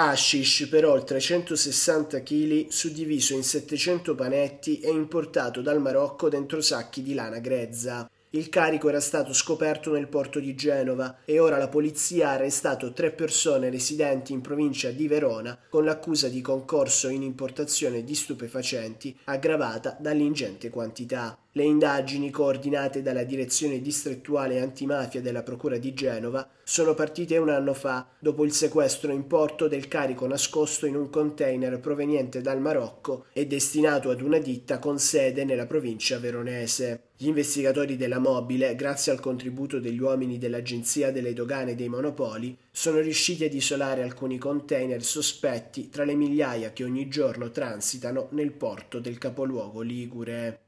Hashish per oltre 160 kg suddiviso in 700 panetti e importato dal Marocco dentro sacchi di lana grezza. Il carico era stato scoperto nel porto di Genova e ora la polizia ha arrestato tre persone residenti in provincia di Verona con l'accusa di concorso in importazione di stupefacenti aggravata dall'ingente quantità. Le indagini, coordinate dalla Direzione distrettuale antimafia della Procura di Genova, sono partite un anno fa, dopo il sequestro in porto del carico nascosto in un container proveniente dal Marocco e destinato ad una ditta con sede nella provincia veronese. Gli investigatori della Mobile, grazie al contributo degli uomini dell'Agenzia delle Dogane e dei Monopoli, sono riusciti ad isolare alcuni container sospetti tra le migliaia che ogni giorno transitano nel porto del capoluogo ligure.